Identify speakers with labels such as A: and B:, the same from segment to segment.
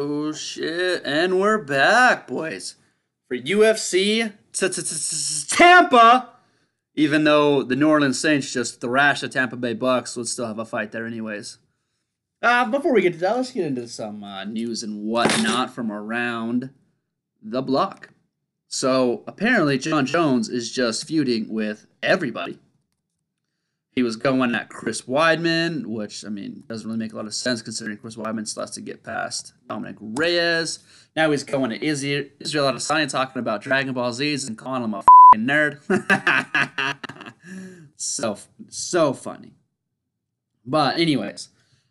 A: Oh shit! And we're back, boys, for UFC Tampa. Even though the New Orleans Saints just thrashed the Tampa Bay Bucks, we'll still have a fight there, anyways. Uh, before we get to that, let's get into some uh, news and whatnot from around the block. So apparently, Jon Jones is just feuding with everybody. He was going at Chris Weidman, which I mean doesn't really make a lot of sense considering Chris Weidman still has to get past Dominick Reyes. Now he's going to Izzy, Israel Adesanya talking about Dragon Ball Z's and calling him a nerd. so so funny. But anyways,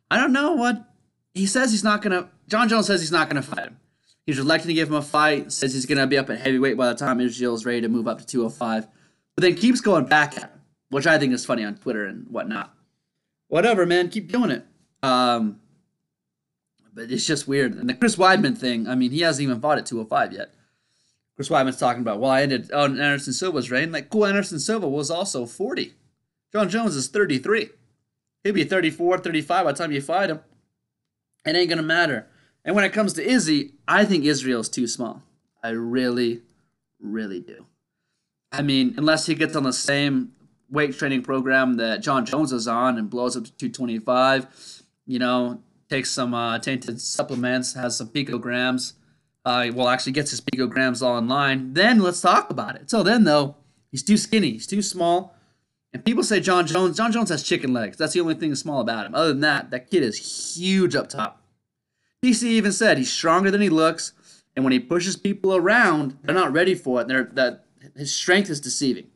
A: I don't know what he says. He's not gonna. Jon Jones says he's not gonna fight him. He's reluctant to give him a fight. Says he's gonna be up at heavyweight by the time Israel's ready to move up to 205. But then keeps going back at him which I think is funny on Twitter and whatnot. Whatever, man, keep doing it. Um, but it's just weird. And the Chris Weidman thing, I mean, he hasn't even fought at 205 yet. Chris Weidman's talking about, well, I ended on Anderson Silva's reign. Like, cool, Anderson Silva was also 40. Jon Jones is 33. He'll be 34, 35 by the time you fight him. It ain't going to matter. And when it comes to Izzy, I think Israel's too small. I really, really do. I mean, unless he gets on the same weight training program that Jon Jones is on and blows up to 225. You know, takes some uh, tainted supplements, has some picograms. Uh, well, actually gets his picograms online. Then let's talk about it. So then, though, he's too skinny. He's too small. And people say Jon Jones. Jon Jones has chicken legs. That's the only thing small about him. Other than that, that kid is huge up top. DC even said he's stronger than he looks, and when he pushes people around, they're not ready for it. They're, that his strength is deceiving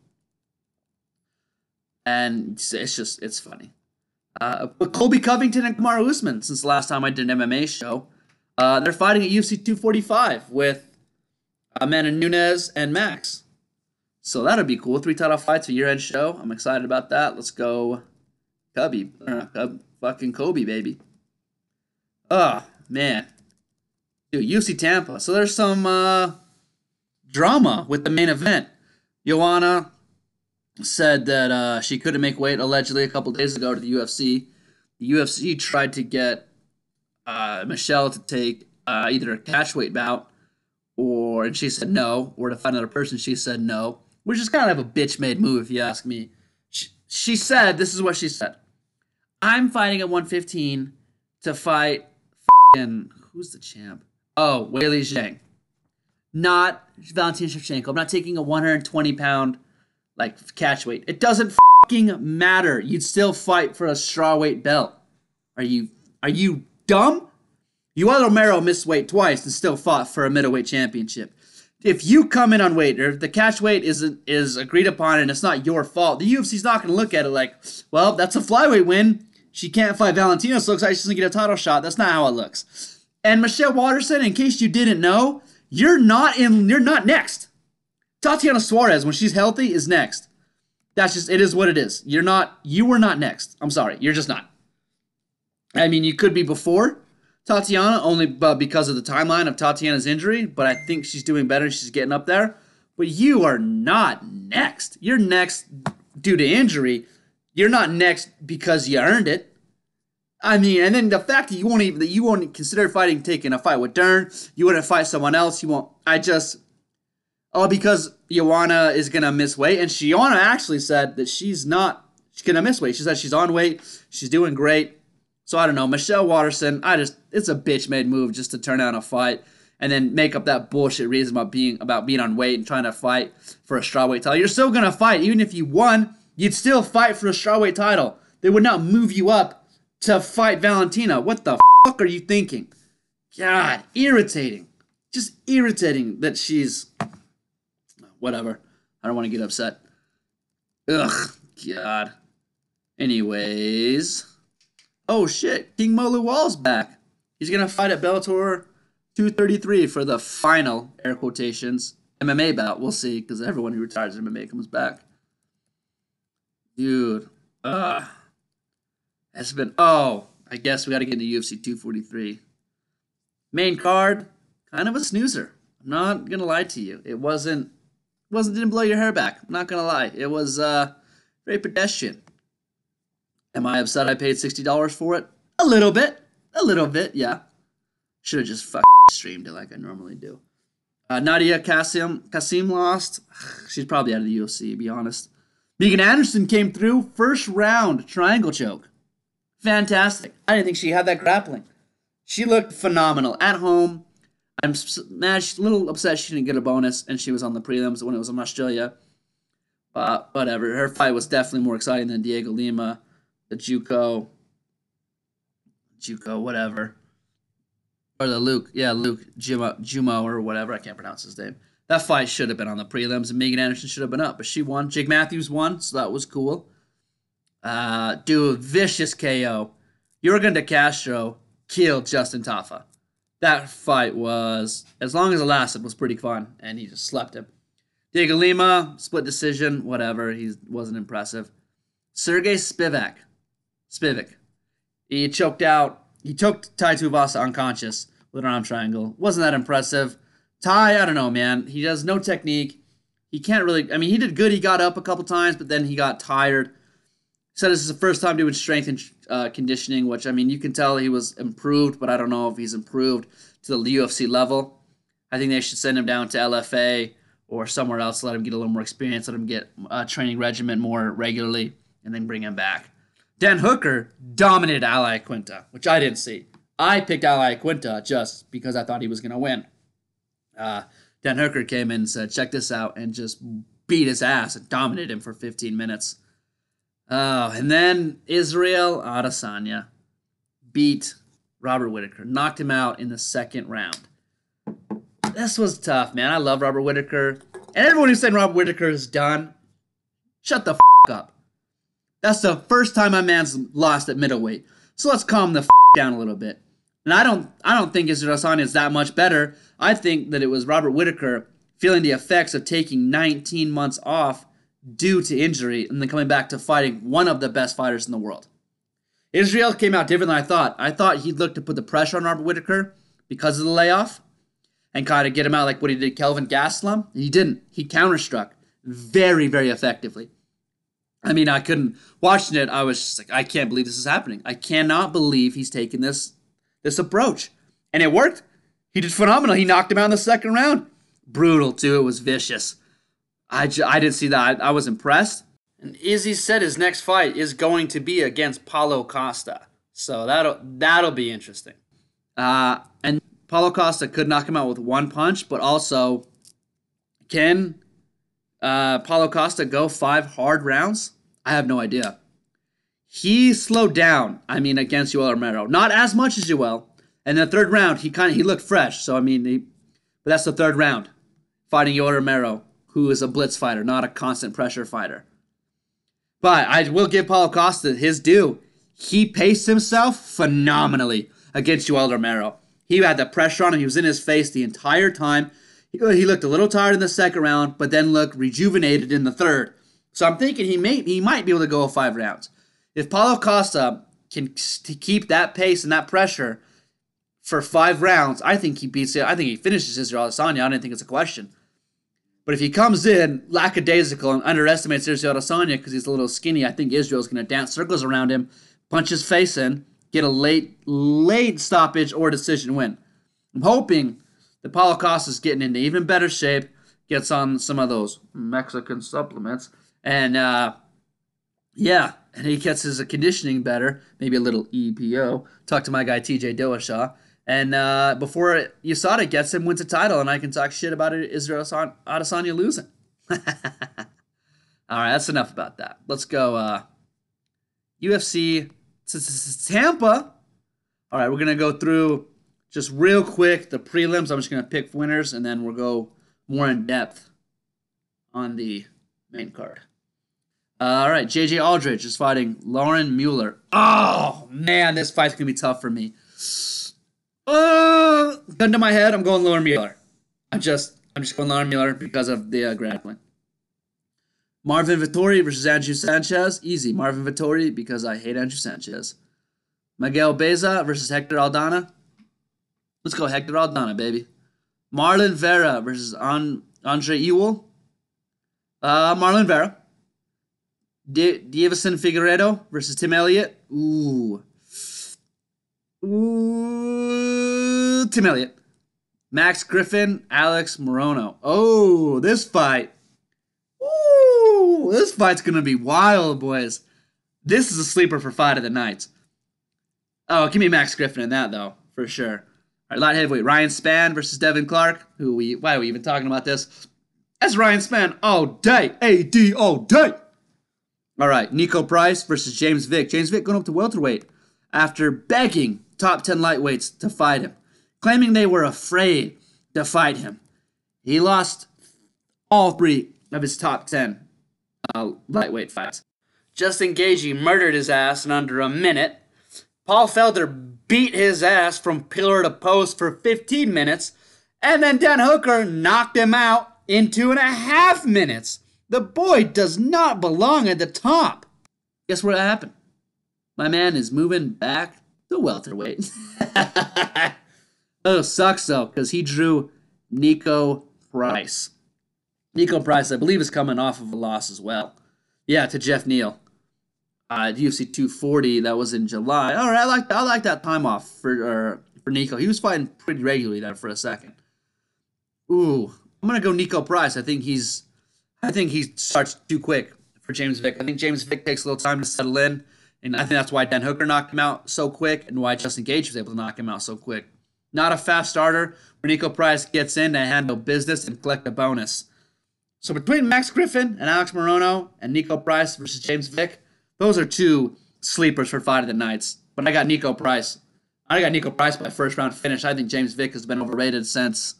A: and it's just it's funny. Uh, but Colby Covington and Kamaru Usman, since the last time I did an MMA show, uh, they're fighting at UFC 245 with Amanda Nunes and Max. So that'll be cool. Three title fights, a year end show. I'm excited about that. Let's go, Cubby. Uh, Cub, fucking Kobe, baby. Oh, man. Dude, UFC Tampa. So there's some uh, drama with the main event. Joanna said that uh, she couldn't make weight allegedly a couple days ago to the UFC. The UFC tried to get uh, Michelle to take uh, either a catch weight bout or, and she said no, or to find another person. She said no, which is kind of a bitch made move, if you ask me. She, she said, this is what she said I'm fighting at 115 to fight who's the champ? Oh, Weili Zhang. Not Valentina Shevchenko. I'm not taking a 120 pound like catch weight. It doesn't fucking matter. You'd still fight for a strawweight belt. Are you are you dumb? Yoel Romero missed weight twice and still fought for a middleweight championship. If you come in on weight, or if the catch weight isn't is agreed upon and it's not your fault, the UFC's not going to look at it like, well, that's a flyweight win. She can't fight Valentina, so looks like she doesn't get a title shot. That's not how it looks. And Michelle Waterson, in case you didn't know, you're not in. You're not next. Tatiana Suarez, when she's healthy, is next. That's just it is what it is. You're not you were not next. I'm sorry. You're just not. I mean, you could be before Tatiana only because of the timeline of Tatiana's injury, but I think she's doing better. She's getting up there. But you are not next. You're next due to injury. You're not next because you earned it. I mean, and then the fact that you won't even that you won't consider fighting taking a fight with Dern, you wouldn't fight someone else. You won't. I just Oh, because Joanna is gonna miss weight, and Joanna actually said that she's not. She's gonna miss weight. She said she's on weight. She's doing great. So I don't know. Michelle Waterson, I just it's a bitch made move just to turn down a fight and then make up that bullshit reason about being about being on weight and trying to fight for a strawweight title. You're still gonna fight, even if you won. You'd still fight for a strawweight title. They would not move you up to fight Valentina. What the fuck are you thinking? God, irritating. Just irritating that she's whatever. I don't want to get upset. Ugh, God. Anyways. Oh shit, King Mo Lawal's back. He's gonna fight at Bellator 233 for the final air quotations MMA bout. We'll see, because everyone who retires MMA comes back. Dude, ugh. It's been oh, I guess we gotta get into UFC 243. Main card, kind of a snoozer. I'm not gonna lie to you. It wasn't wasn't didn't blow your hair back. I'm not gonna lie. It was uh, very pedestrian. Am I upset I paid sixty dollars for it? A little bit. A little bit, yeah. Should have just fucking streamed it like I normally do. Uh, Nadia Kassem Kassem lost. She's probably out of the UFC, be honest. Megan Anderson came through first round triangle choke. Fantastic. I didn't think she had that grappling. She looked phenomenal at home. I'm. A little upset she didn't get a bonus, and she was on the prelims when it was in Australia. But whatever. Her fight was definitely more exciting than Diego Lima, the JUCO, JUCO, whatever, or the Luke, yeah, Luke Jumeau, Jumeau or whatever. I can't pronounce his name. That fight should have been on the prelims, and Megan Anderson should have been up, but she won. Jake Matthews won, so that was cool. Uh, do a vicious KO. Yorgan De Castro killed Justin Tafa. That fight was, as long as it lasted, was pretty fun, and he just slept him. Diego Lima, split decision, whatever. He wasn't impressive. Sergey Spivak. Spivak. He choked out, he choked Tai Tuivasa unconscious with an arm triangle. Wasn't that impressive. Tai, I don't know, man. He has no technique. He can't really, I mean, he did good. He got up a couple times, but then he got tired. Said this is the first time doing strength and uh, conditioning, which, I mean, you can tell he was improved, but I don't know if he's improved to the UFC level. I think they should send him down to LFA or somewhere else, let him get a little more experience, let him get a training regimen more regularly, and then bring him back. Dan Hooker dominated Al Iaquinta, which I didn't see. I picked Al Iaquinta just because I thought he was going to win. Uh, Dan Hooker came in and said, check this out, and just beat his ass and dominated him for 15 minutes. Oh, and then Israel Adesanya beat Robert Whitaker, knocked him out in the second round this was tough, man. I love Robert Whitaker. And everyone who said Robert Whitaker is done, shut the f- up. That's the first time my man's lost at middleweight. So let's calm the f- down a little bit. And I don't I don't think Israel Adesanya is that much better. I think that it was Robert Whitaker feeling the effects of taking 19 months off due to injury and then coming back to fighting one of the best fighters in the world. Israel came out different than I thought. I thought he'd look to put the pressure on Robert Whitaker because of the layoff and kind of get him out like what he did Kelvin Gastelum. He didn't. He counterstruck very, very effectively. I mean, I couldn't watching it. I was just like, I can't believe this is happening. I cannot believe he's taking this this approach, and it worked. He did phenomenal. He knocked him out in the second round. Brutal too. It was vicious. I, j- I didn't see that. I, I was impressed. And Izzy said his next fight is going to be against Paulo Costa, so that'll that'll be interesting. Uh, and Paulo Costa could knock him out with one punch, but also can uh, Paulo Costa go five hard rounds? I have no idea. He slowed down. I mean, against Yoel Romero, not as much as Yoel. And the third round, he kind of he looked fresh. So I mean, he, but that's the third round, fighting Yoel Romero, who is a blitz fighter, not a constant pressure fighter. But I will give Paulo Costa his due. He paced himself phenomenally against Yoel Romero. He had the pressure on him. He was in his face the entire time. He looked a little tired in the second round, but then looked rejuvenated in the third. So I'm thinking he may he might be able to go five rounds. If Paulo Costa can keep that pace and that pressure for five rounds, I think he beats it. I think he finishes Israel Adesanya. I don't think it's a question. But if he comes in lackadaisical and underestimates Israel Adesanya because he's a little skinny, I think Israel's going to dance circles around him, punch his face in, get a late, late stoppage or decision win. I'm hoping that Paulo Costa's getting into even better shape, gets on some of those Mexican supplements, and uh, yeah, and he gets his conditioning better, maybe a little EPO. Talk to my guy TJ Dillashaw. And uh, before USADA gets him, wins a title, and I can talk shit about it, Israel Adesanya losing. All right, that's enough about that. Let's go. Uh, UFC Tampa. All right, we're gonna go through just real quick the prelims. I'm just gonna pick winners, and then we'll go more in depth on the main card. all right, JJ Aldrich is fighting Lauren Mueller. Oh man, this fight's gonna be tough for me. Oh, gun to my head, I'm going Lauren Mueller. I'm just, I'm just going Lauren Mueller because of the uh, grappling. Marvin Vettori versus Andrew Sanchez. Easy. Marvin Vettori because I hate Andrew Sanchez. Miguel Baeza versus Hector Aldana. Let's go Hector Aldana, baby. Marlon Vera versus An- Andre Ewell. Uh, Marlon Vera. D- Deiveson Figueiredo versus Tim Elliott. Ooh. Ooh. Tim Elliott. Max Griffin, Alex Morono. Oh, this fight. Ooh, this fight's gonna be wild, boys. This is a sleeper for fight of the night. Oh, give me Max Griffin in that though, for sure. All right, light heavyweight Ryan Spann versus Devin Clark. Who we? Why are we even talking about this? That's Ryan Spann all day. AD all day. All right, Niko Price versus James Vick. James Vick going up to welterweight after begging top 10 lightweights to fight him, claiming they were afraid to fight him. He lost all three of his top 10 uh, lightweight fights. Justin Gaethje murdered his ass in under a minute. Paul Felder beat his ass from pillar to post for 15 minutes, and then Dan Hooker knocked him out in two and a half minutes. The boy does not belong at the top. Guess what happened? My man is moving back to welterweight. oh, sucks though, because he drew Niko Price. Niko Price, I believe, is coming off of a loss as well. Yeah, to Geoff Neal. Uh, UFC 240, that was in July. All right, I like I like that time off for uh, for Niko. He was fighting pretty regularly there for a second. Ooh, I'm gonna go Niko Price. I think he's I think he starts too quick for James Vick. I think James Vick takes a little time to settle in, and I think that's why Dan Hooker knocked him out so quick, and why Justin Gaethje was able to knock him out so quick. Not a fast starter. Where Niko Price gets in to handle business and collect a bonus. So between Max Griffin and Alex Morono and Niko Price versus James Vick, those are two sleepers for fight of the nights. But I got Niko Price. I got Niko Price by first round finish. I think James Vick has been overrated since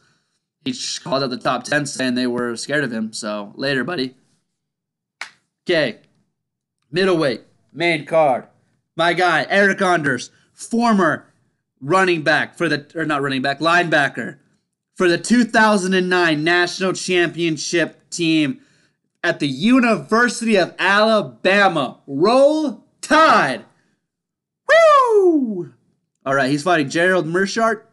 A: he called out the top 10 saying they were scared of him. So later, buddy. Okay. Middleweight, main card. My guy, Eric Anders, former running back for the, or not running back, linebacker for the 2009 National Championship team at the University of Alabama. Roll Tide. Woo! All right, he's fighting Gerald Meerschaert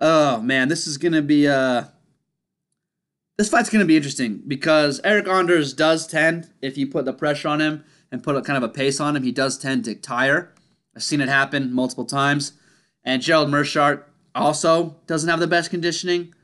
A: Oh man, this is gonna be uh this fight's gonna be interesting because Eric Anders does tend, if you put the pressure on him and put a kind of a pace on him, he does tend to tire. I've seen it happen multiple times. And Gerald Meerschaert also doesn't have the best conditioning,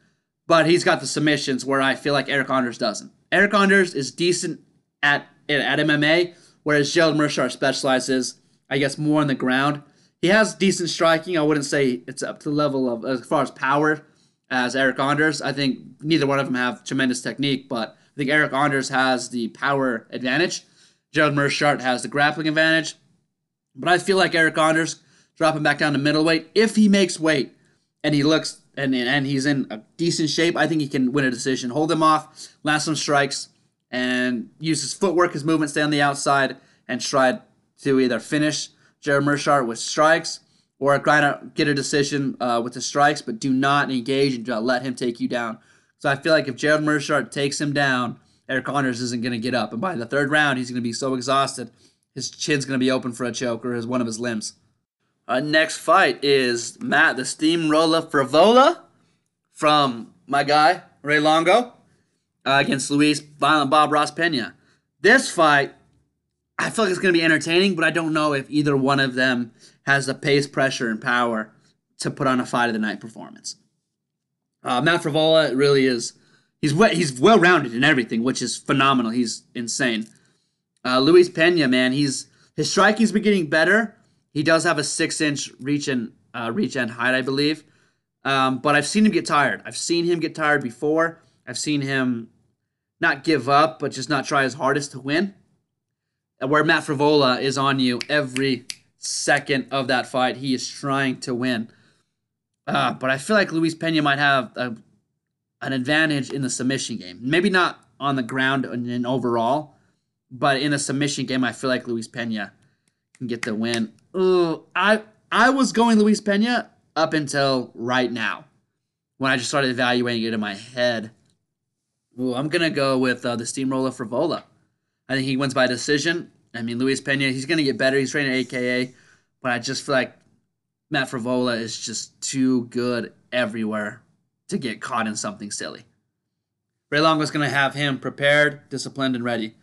A: but he's got the submissions where I feel like Eric Anders doesn't. Eric Anders is decent at at MMA, whereas Gerald Meerschaert specializes, I guess, more on the ground he has decent striking. I wouldn't say it's up to the level of as far as power as Eric Anders. I think neither one of them have tremendous technique, but I think Eric Anders has the power advantage. Gerald Meerschaert has the grappling advantage. But I feel like Eric Anders dropping back down to middleweight if he makes weight and he looks and and he's in a decent shape. I think he can win a decision. Hold him off, land some strikes, and use his footwork, his movement, stay on the outside, and try to either finish Jared Meerschaert with strikes or kind of get a decision uh, with the strikes, but do not engage and let him take you down. So I feel like if Jared Meerschaert takes him down, Eric Anders isn't going to get up. And by the third round, he's going to be so exhausted, his chin's going to be open for a choke or his, one of his limbs. Our next fight is Matt the Steamroller Frevola from my guy, Ray Longo, uh, against Luis Violent Bob Ross Pena. This fight I feel like it's going to be entertaining, but I don't know if either one of them has the pace, pressure, and power to put on a fight of the night performance. Uh, Matt Frevola really is. He's he's well rounded in everything, which is phenomenal. He's insane. Uh, Luis Pena, man, he's his striking's been getting better. He does have a six inch reach and uh, reach and height, I believe. Um, but I've seen him get tired. I've seen him get tired before. I've seen him not give up, but just not try his hardest to win where Matt Frevola is on you every second of that fight. He is trying to win. Uh, but I feel like Luis Pena might have a, an advantage in the submission game. Maybe not on the ground and overall, but in a submission game, I feel like Luis Pena can get the win. Ooh, I I was going Luis Pena up until right now, when I just started evaluating it in my head. Ooh, I'm gonna go with uh, the steamroller Frevola. I think he wins by decision. I mean, Luis Pena, he's to get better. He's training AKA, but I just feel like Matt Frevola is just too good everywhere to get caught in something silly. Ray Longo's to have him prepared, disciplined, and ready.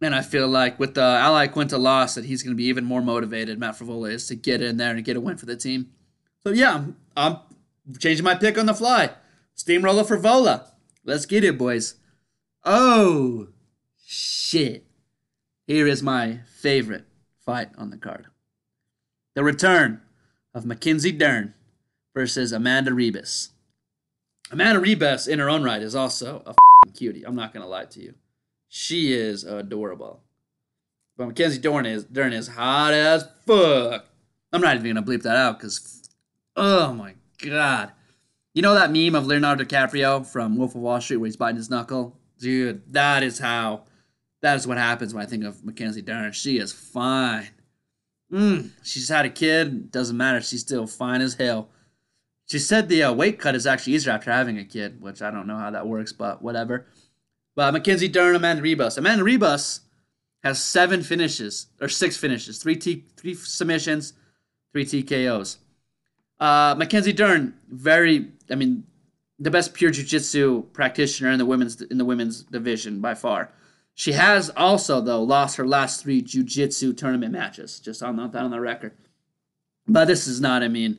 A: And I feel like with the Al Iaquinta loss, that he's going to be even more motivated. Matt Frevola is to get in there and get a win for the team. So yeah, I'm, changing my pick on the fly. Steamroller Frevola. Let's get it, boys. Oh, shit. Here is my favorite fight on the card. The return of Mackenzie Dern versus Amanda Ribas. Amanda Ribas, in her own right, is also a cutie. I'm not gonna lie to you. She is adorable. But Mackenzie Dern is Dern is hot as fuck. I'm not even gonna bleep that out because, oh my god, you know that meme of Leonardo DiCaprio from Wolf of Wall Street where he's biting his knuckle, dude. That is how. That is what happens when I think of Mackenzie Dern. She is fine. Mm, she's had a kid. Doesn't matter. She's still fine as hell. She said the uh, weight cut is actually easier after having a kid, which I don't know how that works, but whatever. But Mackenzie Dern, Amanda Ribas. Amanda Ribas has seven finishes or six finishes, three T, three submissions, three TKOs. Uh, Mackenzie Dern, very, I mean, the best pure jiu-jitsu practitioner in the women's in the women's division by far. She has also though lost her last three jiu-jitsu tournament matches, just on that on the record. But this is not, I mean,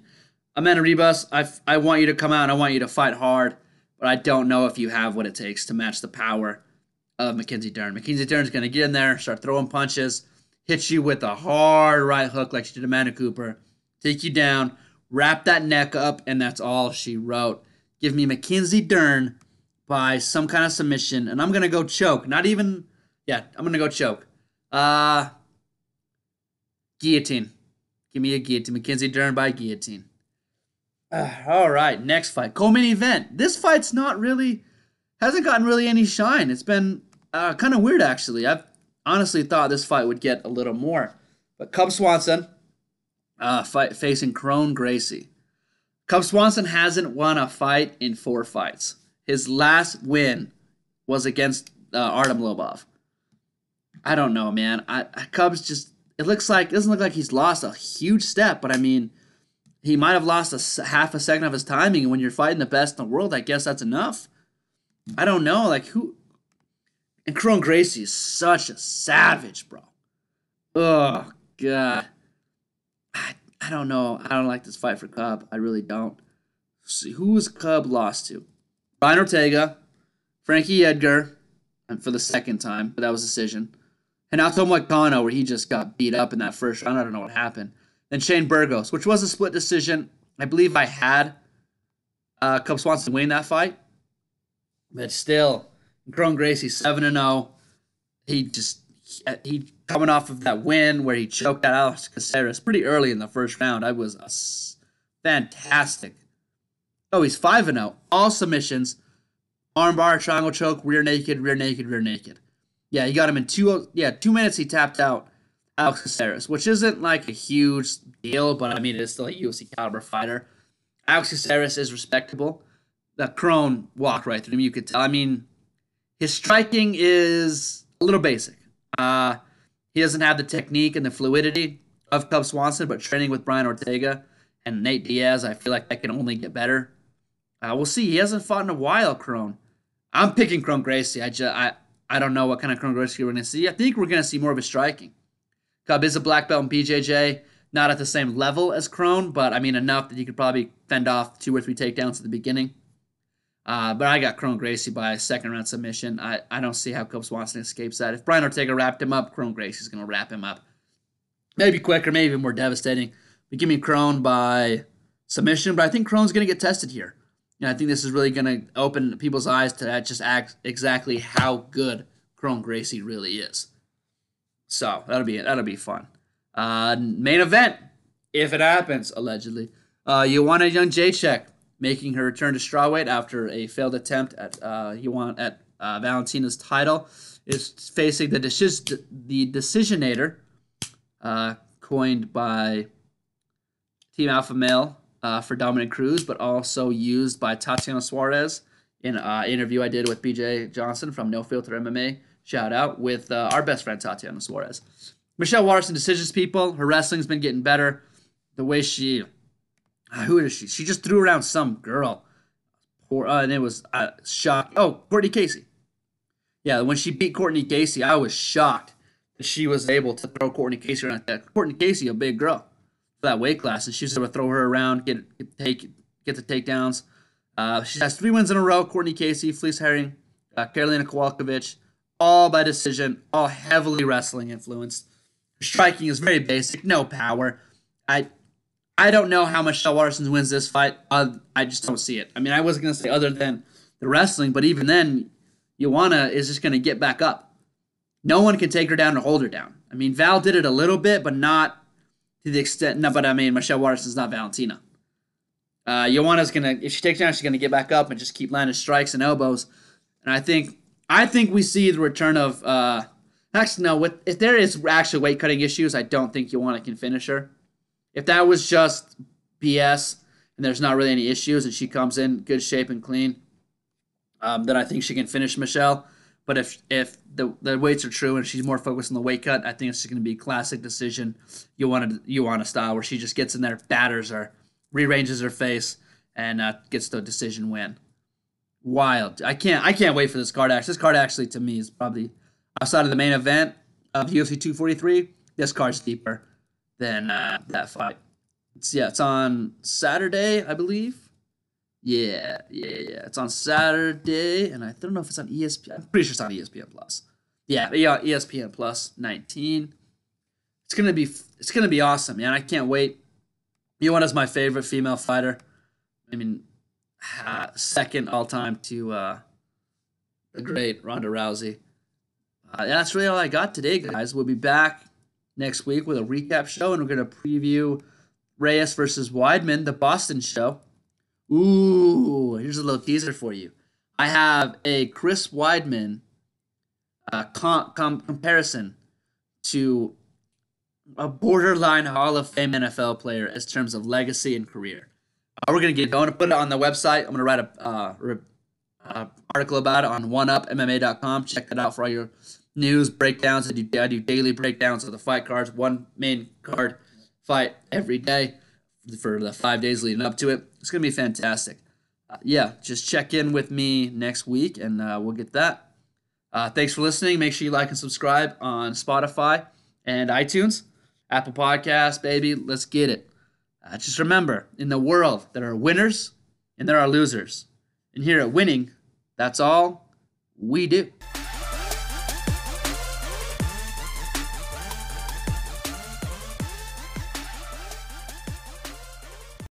A: Amanda Ribas, I, I want you to come out. I want you to fight hard, but I don't know if you have what it takes to match the power of Mackenzie Dern. Mackenzie Dern's going to get in there, start throwing punches, hit you with a hard right hook like she did Amanda Cooper, take you down, wrap that neck up, and that's all she wrote. Give me Mackenzie Dern by some kind of submission, and I'm going to go choke. Not even, yeah, I'm going to go choke. Uh, guillotine. Give me a guillotine. Mackenzie Dern by guillotine. Uh, all right, next fight. Co-main event. This fight's not really hasn't gotten really any shine. It's been uh, kind of weird actually. I've honestly thought this fight would get a little more. But Cub Swanson uh, fight facing Kron Gracie. Cub Swanson hasn't won a fight in four fights. His last win was against uh, Artem Lobov. I don't know, man. I, Cubs just it looks like it doesn't look like he's lost a huge step, but I mean he might have lost a half a second of his timing. And when you're fighting the best in the world, I guess that's enough. I don't know, like who. And Kron Gracie is such a savage, bro. Oh god. I, I don't know. I don't like this fight for Cub. I really don't. See, who's Cub lost to? Brian Ortega, Frankie Edgar, and for the second time, but that was a decision. And Renato Moicano, where he just got beat up in that first round. I don't know what happened. Then Shane Burgos, which was a split decision. I believe I had uh, Cub Swanson win that fight, but still, Kron Gracie seven and zero. Oh. He just he coming off of that win where he choked out Alex Caceres pretty early in the first round. I was a fantastic. Oh, he's five and zero. Oh. All submissions, armbar, triangle choke, rear naked, rear naked, rear naked. Yeah, he got him in two. Yeah, two minutes. He tapped out Alex Caceres, which isn't like a huge deal, but I mean, it is still a UFC caliber fighter. Alex Caceres is respectable. The Kron walked right through him. You could tell. I mean, his striking is a little basic. Uh, he doesn't have the technique and the fluidity of Cub Swanson, but training with Brian Ortega and Nate Diaz, I feel like that can only get better. Uh, we'll see. He hasn't fought in a while, Kron. I'm picking Kron Gracie. I, just, I, I don't know what kind of Kron Gracie we're going to see. I think we're going to see more of his striking. Cub is a black belt in BJJ, not at the same level as Kron, but I mean enough that you could probably fend off two or three takedowns at the beginning. Uh, but I got Kron Gracie by a second round submission. I, I don't see how Cub Swanson escapes that. If Brian Ortega wrapped him up, Kron Gracie's going to wrap him up. Maybe quicker, maybe more devastating. But give me Kron by submission. But I think Kron's going to get tested here. And I think this is really going to open people's eyes to that, just act exactly how good Kron Gracie really is. So that'll be that'll be fun. Uh, main event, if it happens, allegedly. Uh, Joanna Jędrzejczyk making her return to strawweight after a failed attempt at uh, Joanna at uh, Valentina's title is facing the deci- the decisionator, uh, coined by Team Alpha Male uh, for Dominick Cruz, but also used by Tatiana Suarez in an uh, interview I did with BJ Johnson from No Filter MMA shout out, with uh, our best friend Tatiana Suarez. Michelle Waterson decisions people. Her wrestling's been getting better. The way she, uh, who is she? She just threw around some girl, Poor, uh, and it was uh, shocked. Oh, Courtney Casey. Yeah, when she beat Courtney Casey, I was shocked that she was able to throw Courtney Casey around that. Courtney Casey, a big girl, for that weight class, and she was able to throw her around, get, get take get the takedowns. Uh, she has three wins in a row. Courtney Casey, Felice Herring, uh, Karolina Kowalkiewicz, all by decision, all heavily wrestling influenced. Striking is very basic, no power. I I don't know how much Michelle Waterson wins this fight. Uh, I just don't see it. I mean, I wasn't gonna say other than the wrestling, but even then, Joanna is just gonna get back up. No one can take her down or hold her down. I mean, Val did it a little bit, but not to the extent. No, but I mean, Michelle Waterson's not Valentina. Uh, Joanna's gonna, if she takes down, she's gonna get back up and just keep landing strikes and elbows. And I think, I think we see the return of. Uh, actually, no. With if there is actually weight cutting issues, I don't think Joanna can finish her. If that was just BS and there's not really any issues, and she comes in good shape and clean, um, then I think she can finish Michelle. But if if the, the weights are true and she's more focused on the weight cut, I think it's just going to be classic decision. You want you want a style where she just gets in there, batters her, rearranges her face, and uh, gets the decision win. Wild! I can't I can't wait for this card. Actually, this card actually to me is probably outside of the main event of UFC 243. This card's deeper than uh, that fight. It's, yeah, it's on Saturday, I believe. Yeah, yeah, yeah. It's on Saturday, and I don't know if it's on ESPN. I'm pretty sure it's on ESPN Plus. Yeah, yeah, ESPN Plus 19. It's gonna be it's gonna be awesome, man. I can't wait. Joanna's my favorite female fighter. I mean, second all time to uh, the great Ronda Rousey. Uh, that's really all I got today, guys. We'll be back next week with a recap show, and we're gonna preview Reyes versus Weidman, the Boston show. Ooh, here's a little teaser for you. I have a Chris Weidman uh, com- com- comparison to a borderline Hall of Fame NFL player as terms of legacy and career. Uh, we're gonna get. To put it on the website. I'm gonna write a uh, re- uh, article about it on OneUpMMA.com. Check that out for all your news breakdowns. I do, I do daily breakdowns of the fight cards. One main card fight every day for the five days leading up to it. It's going to be fantastic. Uh, yeah, just check in with me next week and uh, we'll get that. Uh, thanks for listening. Make sure you like and subscribe on Spotify and iTunes, Apple Podcasts, baby. Let's get it. Uh, just remember in the world, there are winners and there are losers. And here at Winning, that's all we do.